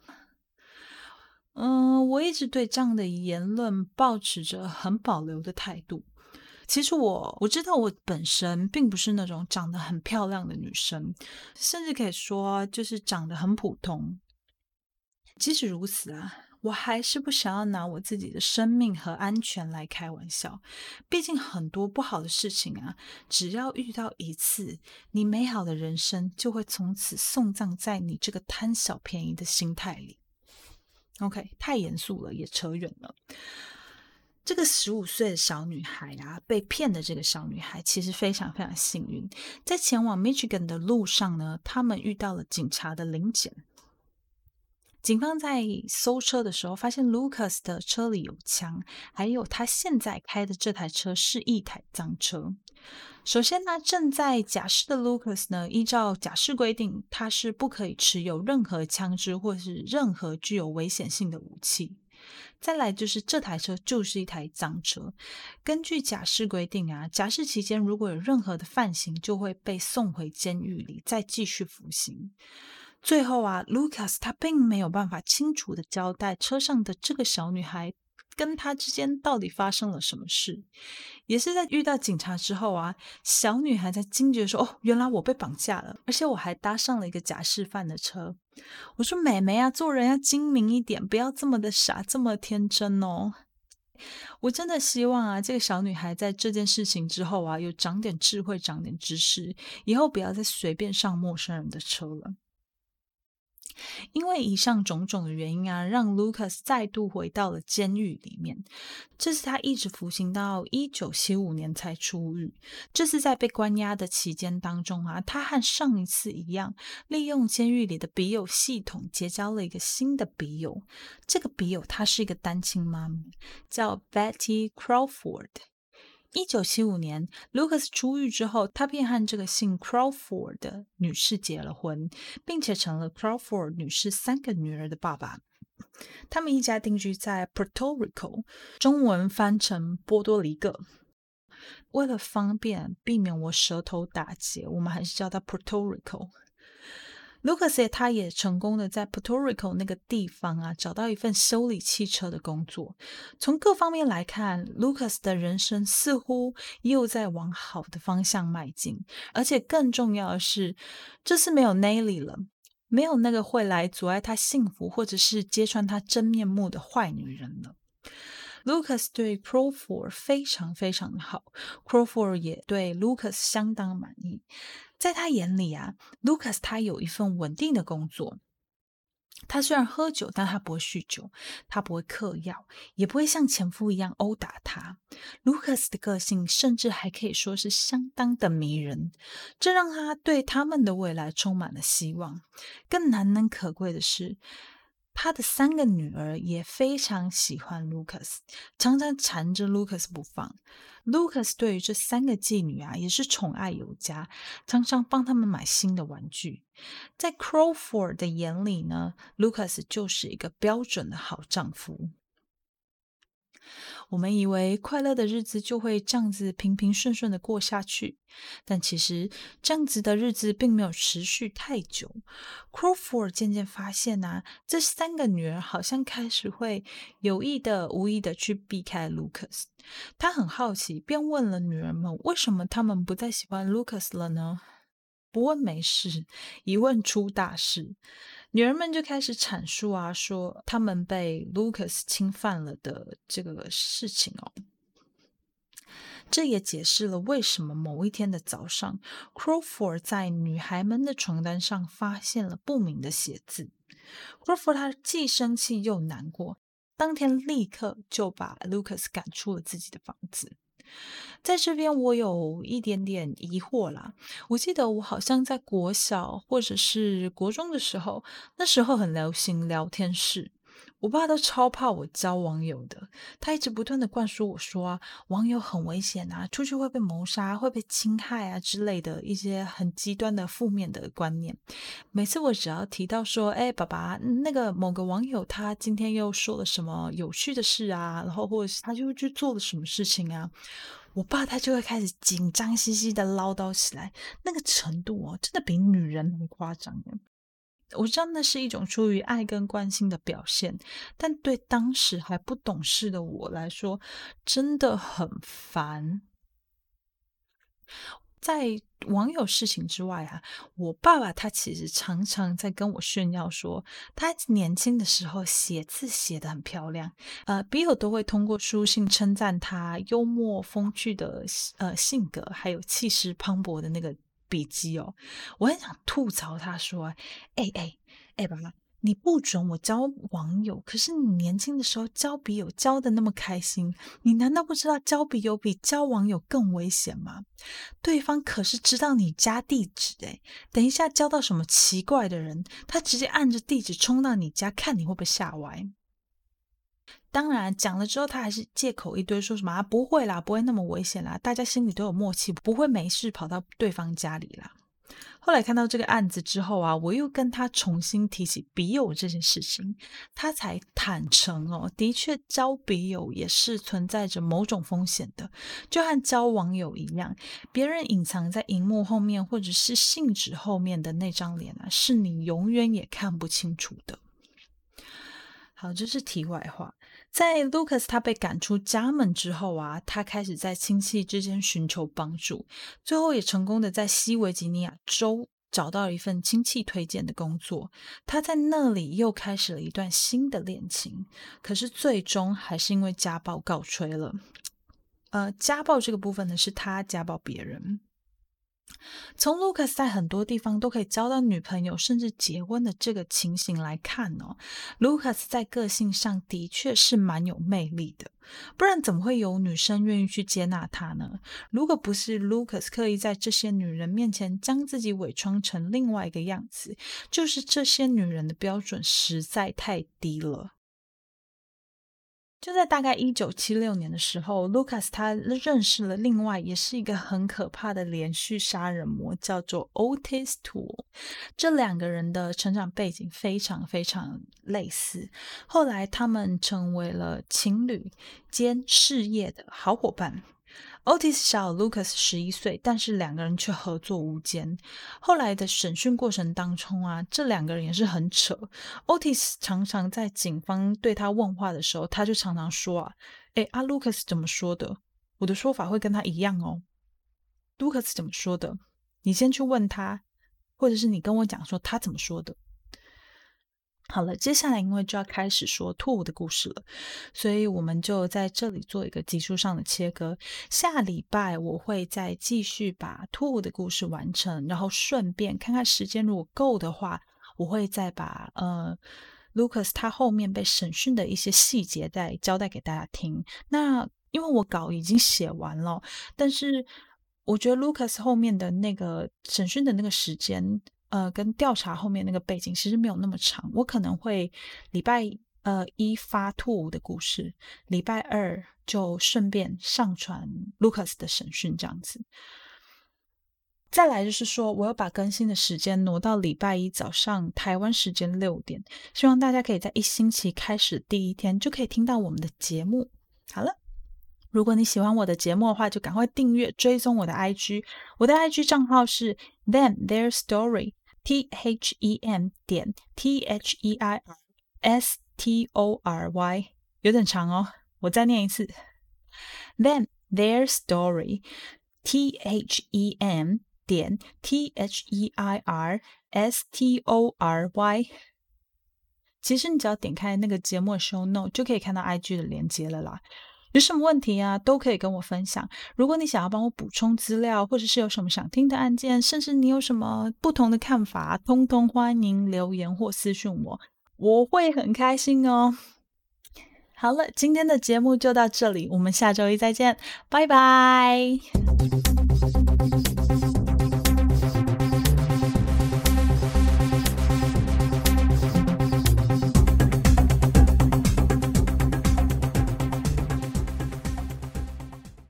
[SPEAKER 1] 嗯，我一直对这样的言论抱持着很保留的态度。其实我我知道我本身并不是那种长得很漂亮的女生，甚至可以说就是长得很普通。即使如此啊。我还是不想要拿我自己的生命和安全来开玩笑，毕竟很多不好的事情啊，只要遇到一次，你美好的人生就会从此送葬在你这个贪小便宜的心态里。OK，太严肃了，也扯远了。这个十五岁的小女孩啊，被骗的这个小女孩其实非常非常幸运，在前往 Michigan 的路上呢，他们遇到了警察的临检。警方在搜车的时候，发现 Lucas 的车里有枪，还有他现在开的这台车是一台赃车。首先呢，正在假释的 Lucas 呢，依照假释规定，他是不可以持有任何枪支或是任何具有危险性的武器。再来就是这台车就是一台赃车。根据假释规定啊，假释期间如果有任何的犯行，就会被送回监狱里再继续服刑。最后啊，Lucas 他并没有办法清楚的交代车上的这个小女孩跟他之间到底发生了什么事。也是在遇到警察之后啊，小女孩才惊觉说：“哦，原来我被绑架了，而且我还搭上了一个假释犯的车。”我说：“妹妹啊，做人要精明一点，不要这么的傻，这么天真哦。”我真的希望啊，这个小女孩在这件事情之后啊，有长点智慧，长点知识，以后不要再随便上陌生人的车了。因为以上种种的原因啊，让 Lucas 再度回到了监狱里面。这是他一直服刑到一九七五年才出狱。这次在被关押的期间当中啊，他和上一次一样，利用监狱里的笔友系统结交了一个新的笔友。这个笔友她是一个单亲妈妈，叫 Betty Crawford。一九七五年，Lucas 出狱之后，他便和这个姓 Crawford 的女士结了婚，并且成了 Crawford 女士三个女儿的爸爸。他们一家定居在 Puerto Rico，中文翻成波多黎各。为了方便避免我舌头打结，我们还是叫它 Puerto Rico。Lucas 他也成功的在 Puerto Rico 那个地方啊，找到一份修理汽车的工作。从各方面来看，Lucas 的人生似乎又在往好的方向迈进。而且更重要的是，这次没有 Nelly 了，没有那个会来阻碍他幸福或者是揭穿他真面目的坏女人了。Lucas 对 Crawford 非常非常的好，Crawford 也对 Lucas 相当满意。在他眼里啊，Lucas 他有一份稳定的工作。他虽然喝酒，但他不会酗酒，他不会嗑药，也不会像前夫一样殴打他。Lucas 的个性甚至还可以说是相当的迷人，这让他对他们的未来充满了希望。更难能可贵的是，他的三个女儿也非常喜欢 Lucas，常常缠着 Lucas 不放。Lucas 对于这三个妓女啊，也是宠爱有加，常常帮他们买新的玩具。在 Crowford 的眼里呢，Lucas 就是一个标准的好丈夫。我们以为快乐的日子就会这样子平平顺顺的过下去，但其实这样子的日子并没有持续太久。Crawford 渐渐发现、啊，这三个女儿好像开始会有意的、无意的去避开 Lucas。他很好奇，便问了女儿们：为什么他们不再喜欢 Lucas 了呢？不问没事，一问出大事。女人们就开始阐述啊，说他们被 Lucas 侵犯了的这个事情哦。这也解释了为什么某一天的早上，Crawford 在女孩们的床单上发现了不明的写字。Crawford 他既生气又难过，当天立刻就把 Lucas 赶出了自己的房子。在这边，我有一点点疑惑啦。我记得我好像在国小或者是国中的时候，那时候很流行聊天室。我爸都超怕我交网友的，他一直不断的灌输我说啊，网友很危险啊，出去会被谋杀、会被侵害啊之类的一些很极端的负面的观念。每次我只要提到说，哎，爸爸，那个某个网友他今天又说了什么有趣的事啊，然后或者是他就去做了什么事情啊，我爸他就会开始紧张兮兮的唠叨起来，那个程度哦，真的比女人还夸张。我知道那是一种出于爱跟关心的表现，但对当时还不懂事的我来说，真的很烦。在网友事情之外啊，我爸爸他其实常常在跟我炫耀说，他年轻的时候写字写得很漂亮，呃，笔友都会通过书信称赞他幽默风趣的呃性格，还有气势磅礴的那个。笔记哦，我很想吐槽他说：“哎哎哎，爸爸，你不准我交网友，可是你年轻的时候交笔友交的那么开心，你难道不知道交笔友比交网友更危险吗？对方可是知道你家地址哎，等一下交到什么奇怪的人，他直接按着地址冲到你家，看你会不会吓歪。”当然，讲了之后，他还是借口一堆，说什么啊，不会啦，不会那么危险啦，大家心里都有默契，不会没事跑到对方家里啦。后来看到这个案子之后啊，我又跟他重新提起笔友这件事情，他才坦诚哦，的确交笔友也是存在着某种风险的，就和交网友一样，别人隐藏在荧幕后面或者是信纸后面的那张脸啊，是你永远也看不清楚的。好，这是题外话。在 Lucas 他被赶出家门之后啊，他开始在亲戚之间寻求帮助，最后也成功的在西维吉尼亚州找到了一份亲戚推荐的工作。他在那里又开始了一段新的恋情，可是最终还是因为家暴告吹了。呃，家暴这个部分呢，是他家暴别人。从 Lucas 在很多地方都可以交到女朋友，甚至结婚的这个情形来看哦，Lucas 在个性上的确是蛮有魅力的，不然怎么会有女生愿意去接纳他呢？如果不是 Lucas 刻意在这些女人面前将自己伪装成另外一个样子，就是这些女人的标准实在太低了。就在大概一九七六年的时候，Lucas 他认识了另外也是一个很可怕的连续杀人魔，叫做 Otis Tool。这两个人的成长背景非常非常类似，后来他们成为了情侣兼事业的好伙伴。Otis 小 Lucas 十一岁，但是两个人却合作无间。后来的审讯过程当中啊，这两个人也是很扯。Otis 常常在警方对他问话的时候，他就常常说啊：“诶，阿 Lucas 怎么说的？我的说法会跟他一样哦。Lucas 怎么说的？你先去问他，或者是你跟我讲说他怎么说的。”好了，接下来因为就要开始说兔的故事了，所以我们就在这里做一个集数上的切割。下礼拜我会再继续把兔的故事完成，然后顺便看看时间如果够的话，我会再把呃 Lucas 他后面被审讯的一些细节再交代给大家听。那因为我稿已经写完了，但是我觉得 Lucas 后面的那个审讯的那个时间。呃，跟调查后面那个背景其实没有那么长，我可能会礼拜呃一发兔的故事，礼拜二就顺便上传 Lucas 的审讯这样子。再来就是说，我要把更新的时间挪到礼拜一早上台湾时间六点，希望大家可以在一星期开始第一天就可以听到我们的节目。好了。如果你喜欢我的节目的话，就赶快订阅追踪我的 IG，我的 IG 账号是 Then Their Story T H E M 点 T H E I R S T O R Y，有点长哦，我再念一次，Them Their Story，T H E M 点 T H E I R S T O R Y。其实你只要点开那个节目 Show Note，就可以看到 IG 的连接了啦。有什么问题啊，都可以跟我分享。如果你想要帮我补充资料，或者是有什么想听的案件，甚至你有什么不同的看法，通通欢迎留言或私讯我，我会很开心哦。好了，今天的节目就到这里，我们下周一再见，拜拜。